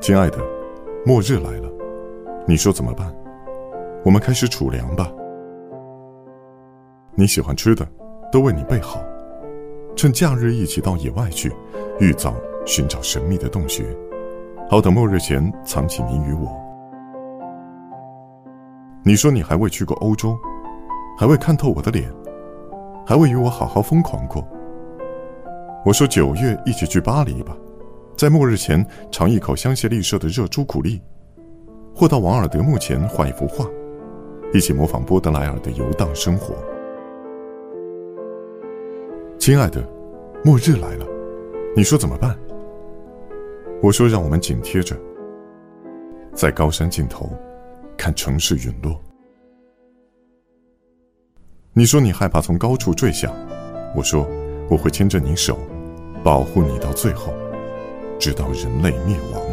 亲爱的，末日来了，你说怎么办？我们开始储粮吧。你喜欢吃的，都为你备好。趁假日一起到野外去，预早寻找神秘的洞穴，好等末日前藏起你与我。你说你还未去过欧洲，还未看透我的脸，还未与我好好疯狂过。我说九月一起去巴黎吧，在末日前尝一口香榭丽舍的热朱古力，或到王尔德墓前画一幅画，一起模仿波德莱尔的游荡生活。亲爱的，末日来了，你说怎么办？我说让我们紧贴着，在高山尽头看城市陨落。你说你害怕从高处坠下，我说我会牵着你手，保护你到最后，直到人类灭亡。